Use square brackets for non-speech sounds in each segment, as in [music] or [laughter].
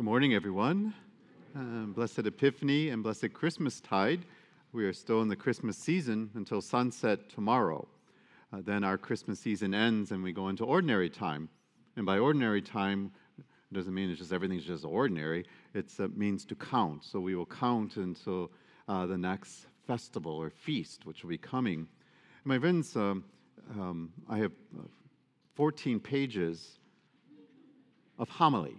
Good morning, everyone. Um, blessed Epiphany and blessed Christmas tide. We are still in the Christmas season until sunset tomorrow. Uh, then our Christmas season ends and we go into ordinary time. And by ordinary time, it doesn't mean it's just everything's just ordinary. It uh, means to count. So we will count until uh, the next festival or feast, which will be coming. My friends, um, um, I have uh, 14 pages of homily.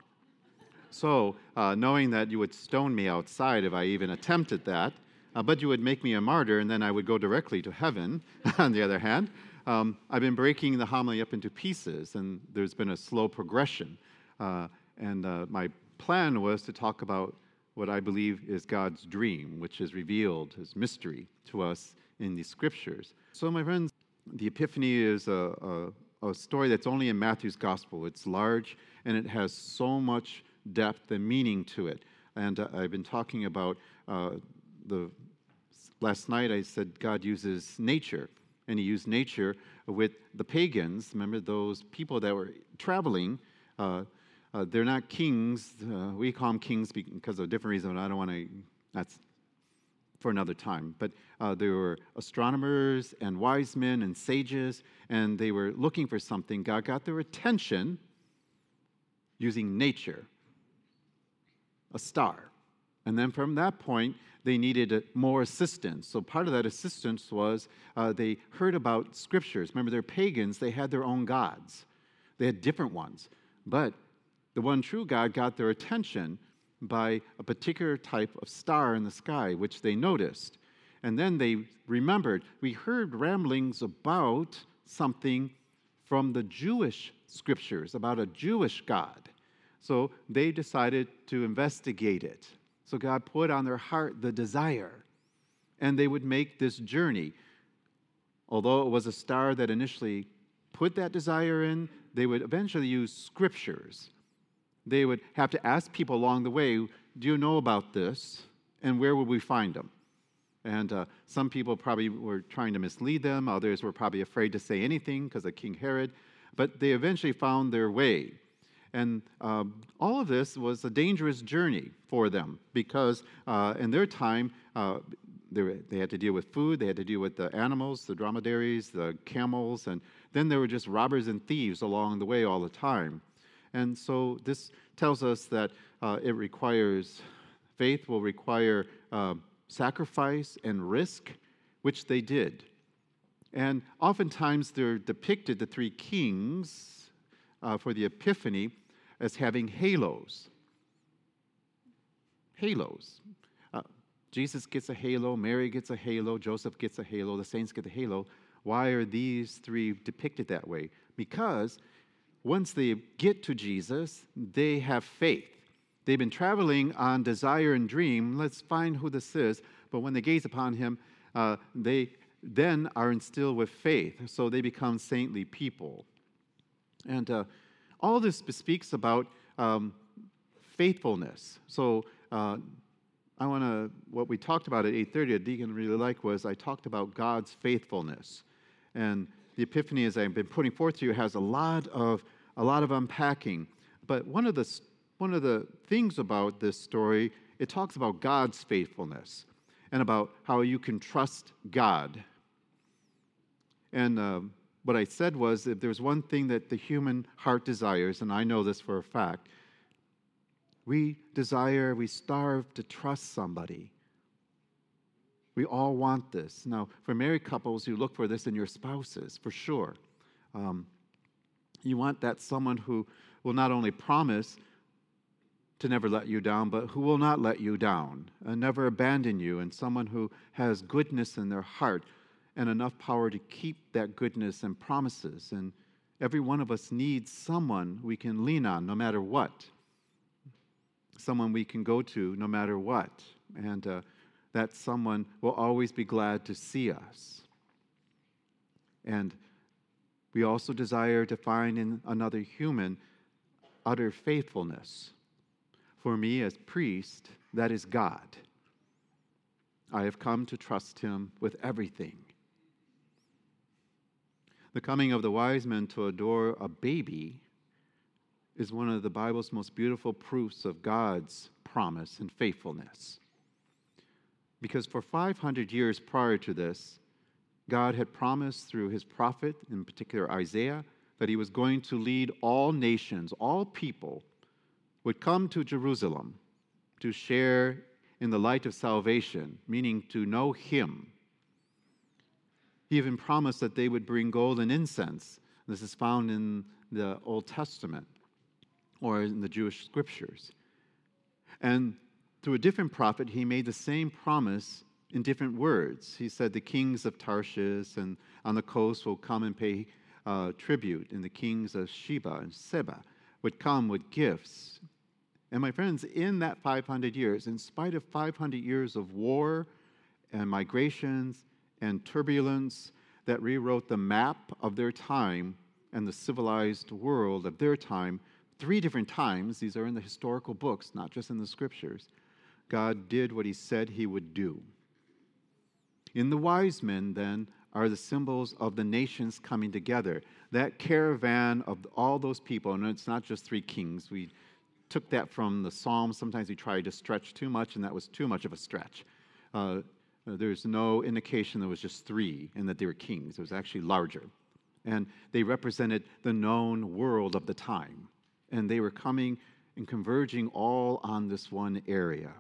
So, uh, knowing that you would stone me outside if I even attempted that, uh, but you would make me a martyr and then I would go directly to heaven, [laughs] on the other hand, um, I've been breaking the homily up into pieces and there's been a slow progression. Uh, and uh, my plan was to talk about what I believe is God's dream, which is revealed as mystery to us in the scriptures. So, my friends, the Epiphany is a, a, a story that's only in Matthew's gospel. It's large and it has so much depth and meaning to it. And uh, I've been talking about uh, the last night. I said God uses nature, and He used nature with the pagans. Remember those people that were traveling. Uh, uh they're not kings. Uh, we call them kings because of a different reason. I don't want to. That's for another time. But uh, there were astronomers and wise men and sages, and they were looking for something. God got their attention using nature a star. And then from that point, they needed more assistance. So part of that assistance was uh, they heard about scriptures. Remember, they're pagans, they had their own gods, they had different ones. But the one true God got their attention by a particular type of star in the sky, which they noticed. And then they remembered we heard ramblings about something from the Jewish scriptures, about a Jewish God. So they decided to investigate it. So God put on their heart the desire, and they would make this journey. Although it was a star that initially put that desire in, they would eventually use scriptures. They would have to ask people along the way, Do you know about this? And where would we find them? And uh, some people probably were trying to mislead them, others were probably afraid to say anything because of King Herod. But they eventually found their way. And uh, all of this was a dangerous journey for them because uh, in their time, uh, they, had to deal with food, they had to deal with the animals, the dromedaries, the camels, and then there were just robbers and thieves along the way all the time. And so this tells us that uh, it requires, faith will require uh, sacrifice and risk, which they did. And oftentimes they're depicted, the three kings uh, for the Epiphany, as having halos. Halos. Uh, Jesus gets a halo, Mary gets a halo, Joseph gets a halo, the saints get a halo. Why are these three depicted that way? Because once they get to Jesus, they have faith. They've been traveling on desire and dream. Let's find who this is. But when they gaze upon him, uh, they then are instilled with faith. So they become saintly people. And uh, all this speaks about um, faithfulness. So uh, I want to, what we talked about at 8.30, a deacon really liked was I talked about God's faithfulness. And the Epiphany, as I've been putting forth to you, has a lot of, a lot of unpacking. But one of the, one of the things about this story, it talks about God's faithfulness and about how you can trust God. And um, what I said was if there's one thing that the human heart desires, and I know this for a fact, we desire, we starve to trust somebody. We all want this. Now, for married couples, you look for this in your spouses, for sure. Um, you want that someone who will not only promise to never let you down, but who will not let you down and never abandon you, and someone who has goodness in their heart and enough power to keep that goodness and promises. And every one of us needs someone we can lean on no matter what, someone we can go to no matter what. And uh, that someone will always be glad to see us. And we also desire to find in another human utter faithfulness. For me, as priest, that is God. I have come to trust him with everything. The coming of the wise men to adore a baby is one of the Bible's most beautiful proofs of God's promise and faithfulness. Because for 500 years prior to this, God had promised through his prophet, in particular Isaiah, that he was going to lead all nations, all people would come to Jerusalem to share in the light of salvation, meaning to know him. He even promised that they would bring gold and incense. This is found in the Old Testament or in the Jewish scriptures. And through a different prophet, he made the same promise in different words. He said, The kings of Tarshish and on the coast will come and pay uh, tribute, and the kings of Sheba and Seba would come with gifts. And my friends, in that 500 years, in spite of 500 years of war and migrations and turbulence that rewrote the map of their time and the civilized world of their time, three different times, these are in the historical books, not just in the scriptures, God did what he said he would do. In the wise men, then, are the symbols of the nations coming together. That caravan of all those people, and it's not just three kings. We took that from the Psalms. Sometimes we tried to stretch too much, and that was too much of a stretch. Uh, there's no indication there was just three and that they were kings. It was actually larger. And they represented the known world of the time. And they were coming and converging all on this one area.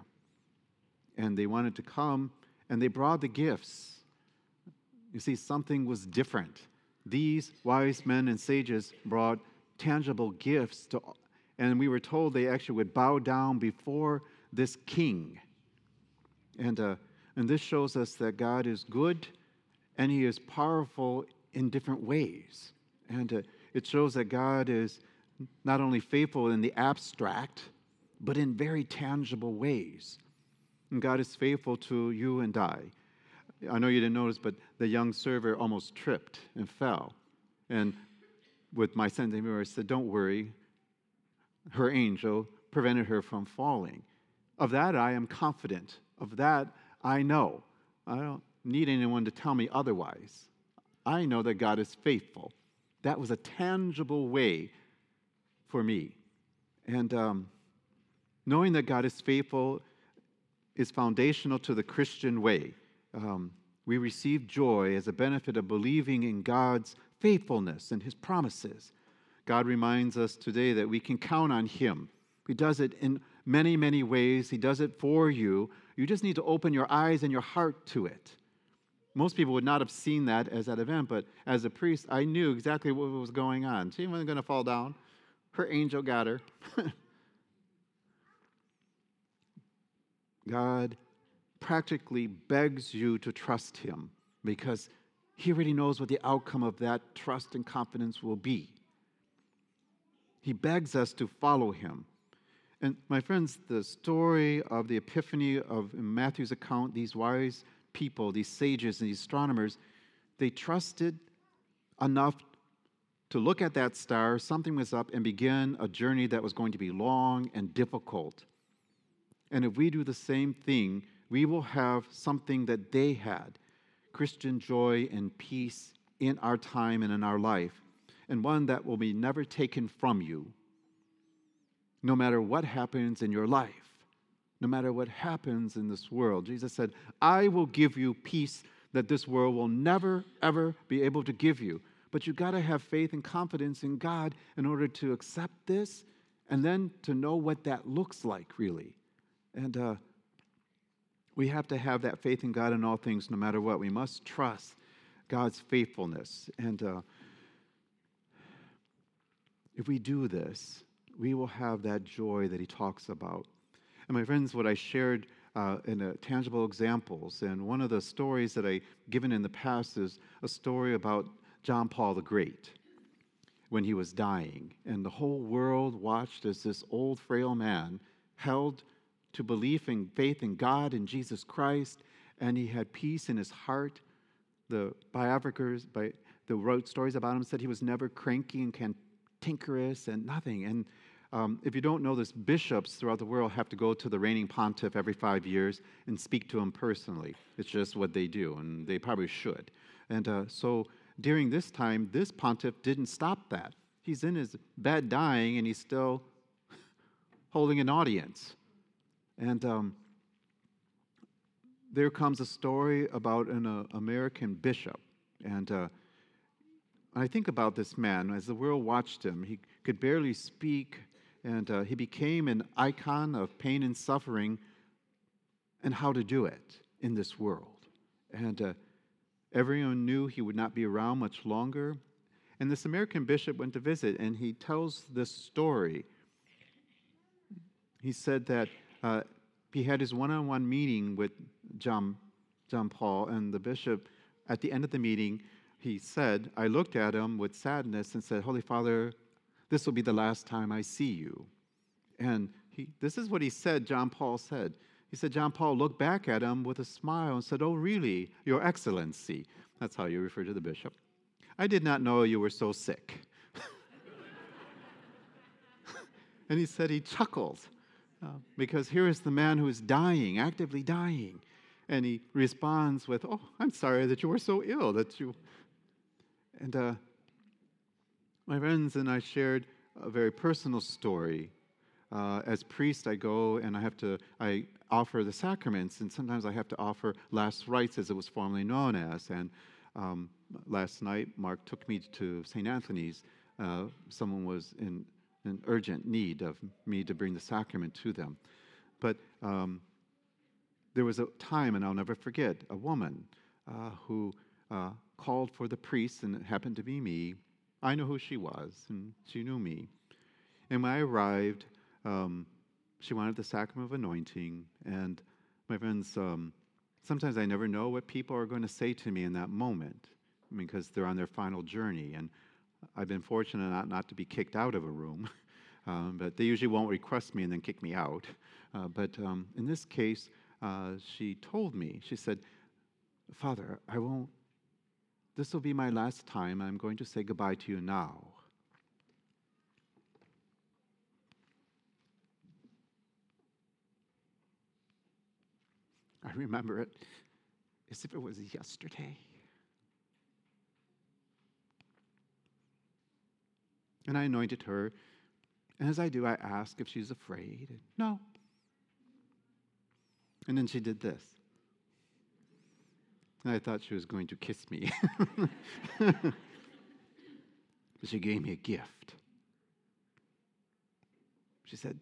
And they wanted to come, and they brought the gifts you see, something was different. These wise men and sages brought tangible gifts to, and we were told they actually would bow down before this king. And, uh, and this shows us that God is good and he is powerful in different ways. And uh, it shows that God is not only faithful in the abstract, but in very tangible ways. And God is faithful to you and I. I know you didn't notice, but the young server almost tripped and fell. And with my sense of humor, I said, Don't worry. Her angel prevented her from falling. Of that, I am confident. Of that, I know. I don't need anyone to tell me otherwise. I know that God is faithful. That was a tangible way for me. And um, knowing that God is faithful is foundational to the Christian way um, we receive joy as a benefit of believing in God's faithfulness and His promises. God reminds us today that we can count on Him. He does it in many, many ways. He does it for you. You just need to open your eyes and your heart to it. Most people would not have seen that as that event, but as a priest, I knew exactly what was going on. She wasn't going to fall down. Her angel got her. [laughs] God practically begs you to trust him because he already knows what the outcome of that trust and confidence will be. He begs us to follow him. And my friends, the story of the epiphany of Matthew's account, these wise people, these sages and these astronomers, they trusted enough to look at that star, something was up, and begin a journey that was going to be long and difficult. And if we do the same thing, we will have something that they had Christian joy and peace in our time and in our life, and one that will be never taken from you, no matter what happens in your life, no matter what happens in this world. Jesus said, I will give you peace that this world will never, ever be able to give you. But you got to have faith and confidence in God in order to accept this and then to know what that looks like, really. And uh, we have to have that faith in God in all things, no matter what. We must trust God's faithfulness. And uh, if we do this, we will have that joy that he talks about. And my friends, what I shared uh, in tangible examples, and one of the stories that I've given in the past is a story about John Paul the Great when he was dying. And the whole world watched as this old, frail man held to belief and faith in God and Jesus Christ, and he had peace in his heart. The biographers, by the wrote stories about him, said he was never cranky and cantankerous and nothing. And um, if you don't know this, bishops throughout the world have to go to the reigning pontiff every five years and speak to him personally. It's just what they do, and they probably should. And uh, so during this time, this pontiff didn't stop that. he's in his bed dying and he's still [laughs] holding an audience. And um, there comes a story about an uh, American bishop. And uh, I think about this man, as the world watched him, he could barely speak, and uh, he became an icon of pain and suffering and how to do it in this world. And uh, everyone knew he would not be around much longer. And this American bishop went to visit, and he tells this story. He said that uh, he had his one on one meeting with John, John Paul, and the bishop, at the end of the meeting, he said, I looked at him with sadness and said, Holy Father, this will be the last time I see you. And he, this is what he said, John Paul said. He said, John Paul looked back at him with a smile and said, Oh, really, Your Excellency. That's how you refer to the bishop. I did not know you were so sick. [laughs] and he said he chuckles uh, because here is the man who is dying, actively dying. And he responds with, Oh, I'm sorry that you were so ill that you. And uh, my friends and I shared a very personal story. Uh, as priest, I go and I have to I offer the sacraments, and sometimes I have to offer last rites, as it was formerly known as. And um, last night, Mark took me to St. Anthony's. Uh, someone was in an urgent need of me to bring the sacrament to them. But um, there was a time, and I'll never forget, a woman uh, who uh, called for the priest, and it happened to be me. I know who she was, and she knew me. And when I arrived, um, she wanted the sacrament of anointing. And my friends, um, sometimes I never know what people are going to say to me in that moment because they're on their final journey. And I've been fortunate not, not to be kicked out of a room, [laughs] um, but they usually won't request me and then kick me out. Uh, but um, in this case, uh, she told me, she said, Father, I won't, this will be my last time. I'm going to say goodbye to you now. I remember it as if it was yesterday. And I anointed her. And as I do, I ask if she's afraid. No. And then she did this. I thought she was going to kiss me. [laughs] she gave me a gift. She said,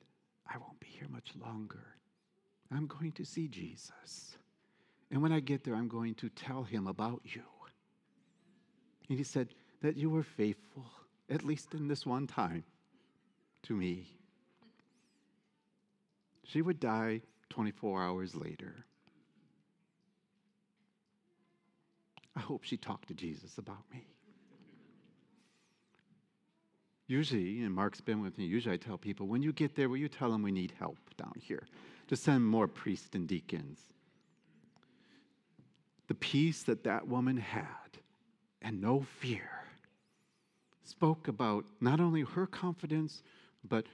I won't be here much longer. I'm going to see Jesus. And when I get there, I'm going to tell him about you. And he said, That you were faithful, at least in this one time, to me. She would die 24 hours later. I hope she talked to Jesus about me. Usually, and Mark's been with me, usually I tell people, when you get there, will you tell them we need help down here? To send more priests and deacons. The peace that that woman had and no fear spoke about not only her confidence, but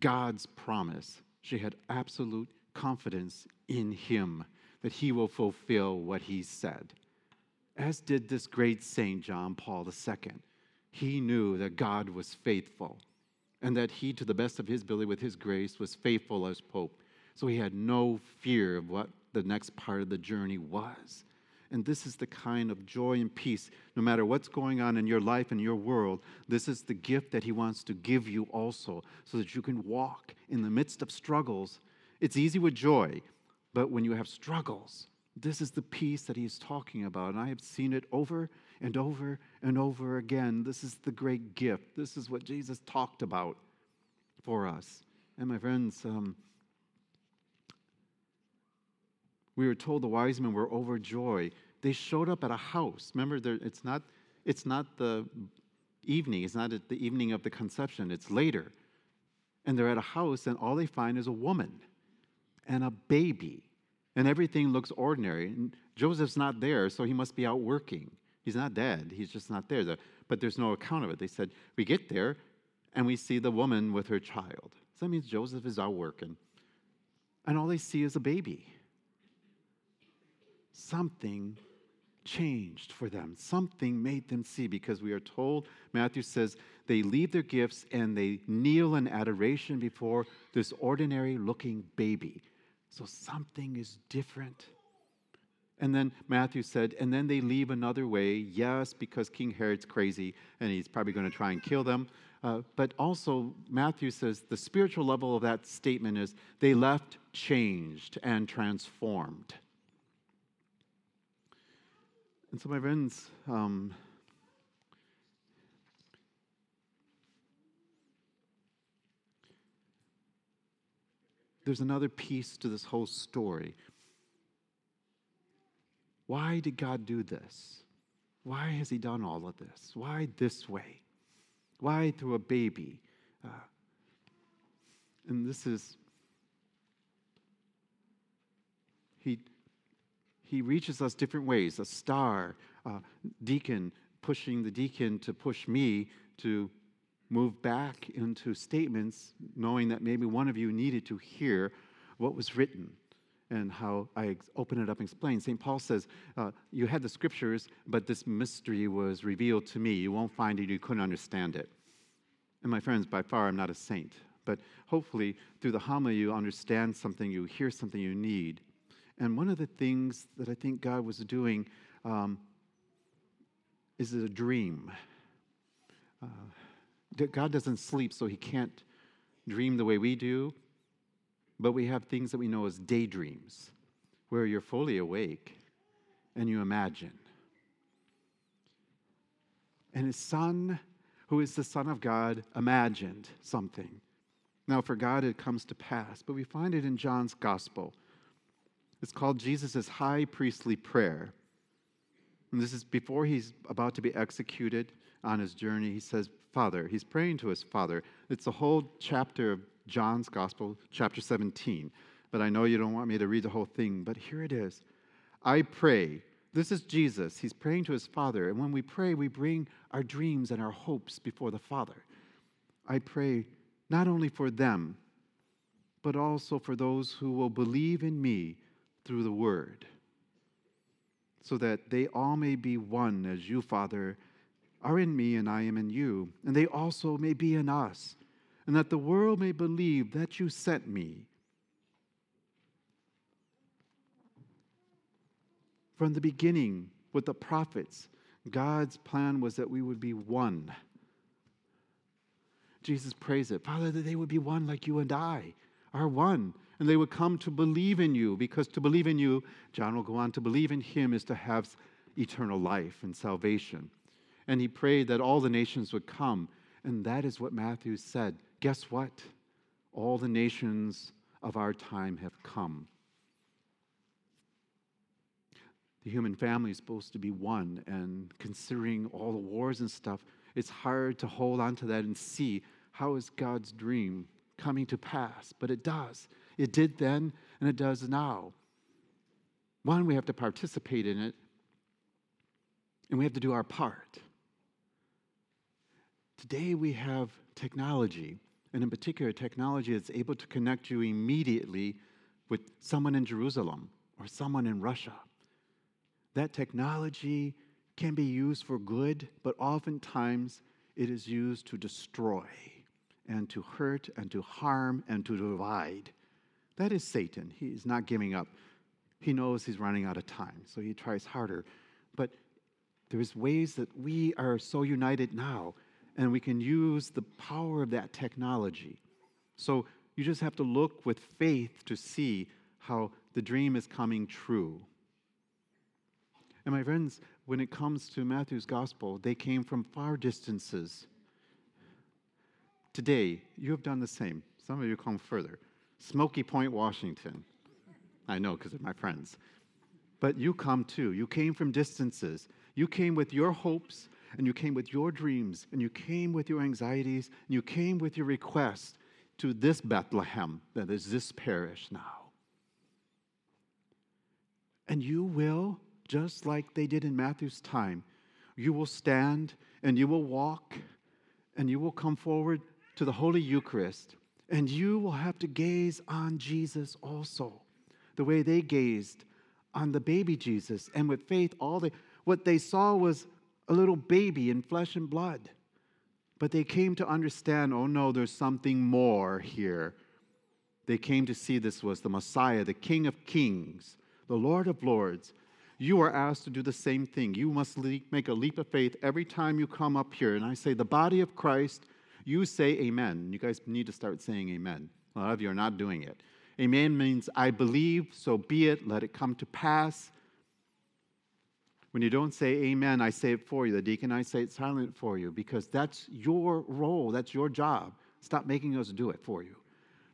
God's promise. She had absolute confidence in Him that He will fulfill what He said. As did this great saint, John Paul II he knew that God was faithful and that he, to the best of his ability with his grace, was faithful as Pope. So he had no fear of what the next part of the journey was. And this is the kind of joy and peace, no matter what's going on in your life and your world, this is the gift that he wants to give you also, so that you can walk in the midst of struggles. It's easy with joy, but when you have struggles, this is the peace that he's talking about. And I have seen it over and over and over again. This is the great gift. This is what Jesus talked about for us. And my friends, um, we were told the wise men were overjoyed. They showed up at a house. Remember, it's not, it's not the evening, it's not the evening of the conception, it's later. And they're at a house, and all they find is a woman and a baby and everything looks ordinary. And Joseph's not there, so he must be out working. He's not dead, he's just not there. But there's no account of it. They said, We get there and we see the woman with her child. So that means Joseph is out working. And all they see is a baby. Something changed for them. Something made them see because we are told, Matthew says, they leave their gifts and they kneel in adoration before this ordinary looking baby. So something is different. And then Matthew said, and then they leave another way, yes, because King Herod's crazy and he's probably going to try and kill them. Uh, but also, Matthew says the spiritual level of that statement is they left changed and transformed. And so, my friends, um, there's another piece to this whole story. Why did God do this? Why has He done all of this? Why this way? Why through a baby? Uh, and this is, He, he reaches us different ways. A star, uh, deacon pushing the deacon to push me to move back into statements, knowing that maybe one of you needed to hear what was written and how I open it up and explain. St. Paul says, uh, You had the scriptures, but this mystery was revealed to me. You won't find it, you couldn't understand it. And my friends, by far, I'm not a saint, but hopefully through the homily, you understand something, you hear something you need. And one of the things that I think God was doing um, is a dream. Uh, God doesn't sleep, so he can't dream the way we do. But we have things that we know as daydreams, where you're fully awake and you imagine. And his son, who is the Son of God, imagined something. Now, for God, it comes to pass, but we find it in John's gospel. It's called Jesus' high priestly prayer. And this is before he's about to be executed on his journey. He says, Father, he's praying to his Father. It's a whole chapter of John's Gospel, chapter 17. But I know you don't want me to read the whole thing, but here it is. I pray. This is Jesus. He's praying to his Father. And when we pray, we bring our dreams and our hopes before the Father. I pray not only for them, but also for those who will believe in me through the Word, so that they all may be one as you, Father, are in me and I am in you, and they also may be in us and that the world may believe that you sent me. From the beginning, with the prophets, God's plan was that we would be one. Jesus prays it, Father, that they would be one like you and I are one, and they would come to believe in you, because to believe in you, John will go on, to believe in him is to have eternal life and salvation. And he prayed that all the nations would come, and that is what Matthew said guess what? All the nations of our time have come. The human family is supposed to be one, and considering all the wars and stuff, it's hard to hold on to that and see how is God's dream coming to pass. But it does. It did then, and it does now. One, we have to participate in it, and we have to do our part. Today we have technology and in particular, technology that's able to connect you immediately with someone in Jerusalem or someone in Russia. That technology can be used for good, but oftentimes it is used to destroy and to hurt and to harm and to divide. That is Satan. He's not giving up. He knows he's running out of time, so he tries harder. But there's ways that we are so united now and we can use the power of that technology. So you just have to look with faith to see how the dream is coming true. And my friends, when it comes to Matthew's gospel, they came from far distances. Today, you have done the same. Some of you come further. Smoky Point, Washington. I know because of my friends. But you come too. You came from distances. You came with your hopes and you came with your dreams, and you came with your anxieties, and you came with your requests to this Bethlehem that is this parish now. And you will, just like they did in Matthew's time, you will stand and you will walk and you will come forward to the Holy Eucharist and you will have to gaze on Jesus also, the way they gazed on the baby Jesus. And with faith, all they What they saw was a little baby in flesh and blood. But they came to understand oh no, there's something more here. They came to see this was the Messiah, the King of Kings, the Lord of Lords. You are asked to do the same thing. You must make a leap of faith every time you come up here. And I say, the body of Christ, you say amen. You guys need to start saying amen. A lot of you are not doing it. Amen means I believe, so be it, let it come to pass. When you don't say amen, I say it for you. The deacon, I say it silent for you because that's your role, that's your job. Stop making us do it for you.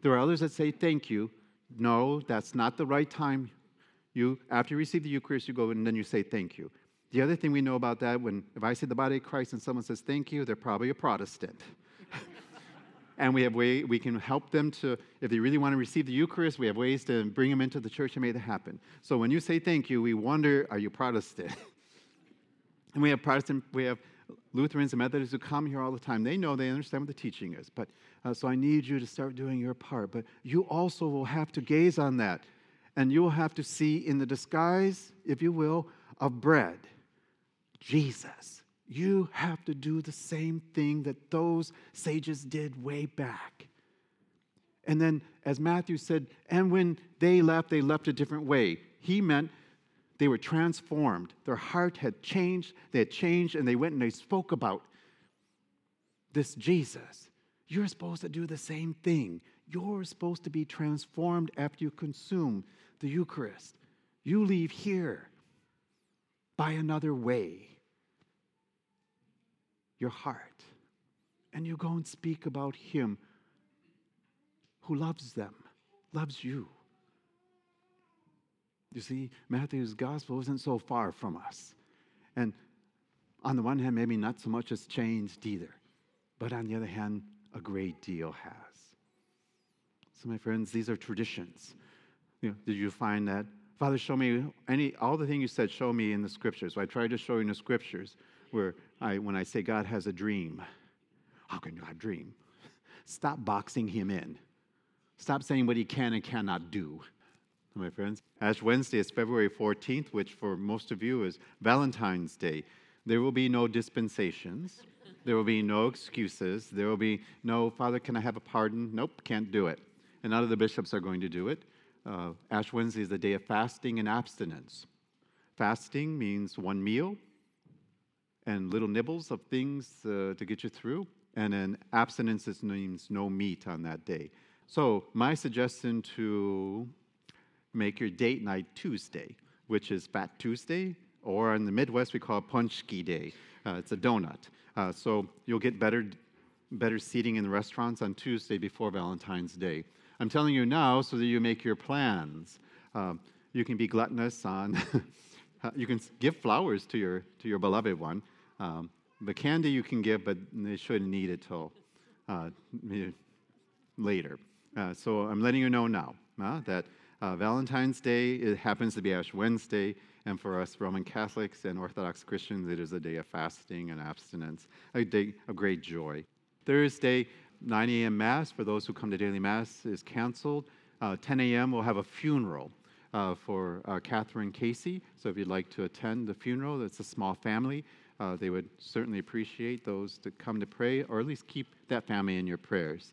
There are others that say thank you. No, that's not the right time. You, after you receive the Eucharist, you go and then you say thank you. The other thing we know about that, when if I say the body of Christ and someone says thank you, they're probably a Protestant. [laughs] and we have way we can help them to if they really want to receive the eucharist we have ways to bring them into the church and make that happen so when you say thank you we wonder are you protestant [laughs] and we have protestant we have lutherans and methodists who come here all the time they know they understand what the teaching is but uh, so i need you to start doing your part but you also will have to gaze on that and you will have to see in the disguise if you will of bread jesus you have to do the same thing that those sages did way back. And then, as Matthew said, and when they left, they left a different way. He meant they were transformed. Their heart had changed. They had changed, and they went and they spoke about this Jesus. You're supposed to do the same thing. You're supposed to be transformed after you consume the Eucharist. You leave here by another way your heart and you go and speak about Him who loves them, loves you. You see, Matthew's gospel isn't so far from us. And on the one hand, maybe not so much has changed either. But on the other hand, a great deal has. So, my friends, these are traditions. You know, did you find that? Father, show me any all the things you said, show me in the scriptures. So I tried to show you in the scriptures where I, when I say God has a dream, how can God dream? Stop boxing him in. Stop saying what he can and cannot do. My friends, Ash Wednesday is February 14th, which for most of you is Valentine's Day. There will be no dispensations. There will be no excuses. There will be no, Father, can I have a pardon? Nope, can't do it. And none of the bishops are going to do it. Uh, Ash Wednesday is the day of fasting and abstinence. Fasting means one meal, and little nibbles of things uh, to get you through. And then abstinence means no meat on that day. So, my suggestion to make your date night Tuesday, which is Fat Tuesday, or in the Midwest, we call it Pączki Day. Uh, it's a donut. Uh, so, you'll get better, better seating in the restaurants on Tuesday before Valentine's Day. I'm telling you now so that you make your plans. Uh, you can be gluttonous on. [laughs] you can give flowers to your to your beloved one um, but candy you can give, but they shouldn't need it till uh, later. Uh, so I'm letting you know now uh, that uh, Valentine's Day it happens to be Ash Wednesday, and for us Roman Catholics and Orthodox Christians, it is a day of fasting and abstinence, a day of great joy. Thursday, 9 a.m. Mass for those who come to daily Mass is canceled. Uh, 10 a.m. we'll have a funeral. Uh, for uh, Catherine Casey. So if you'd like to attend the funeral, it's a small family. Uh, they would certainly appreciate those to come to pray, or at least keep that family in your prayers.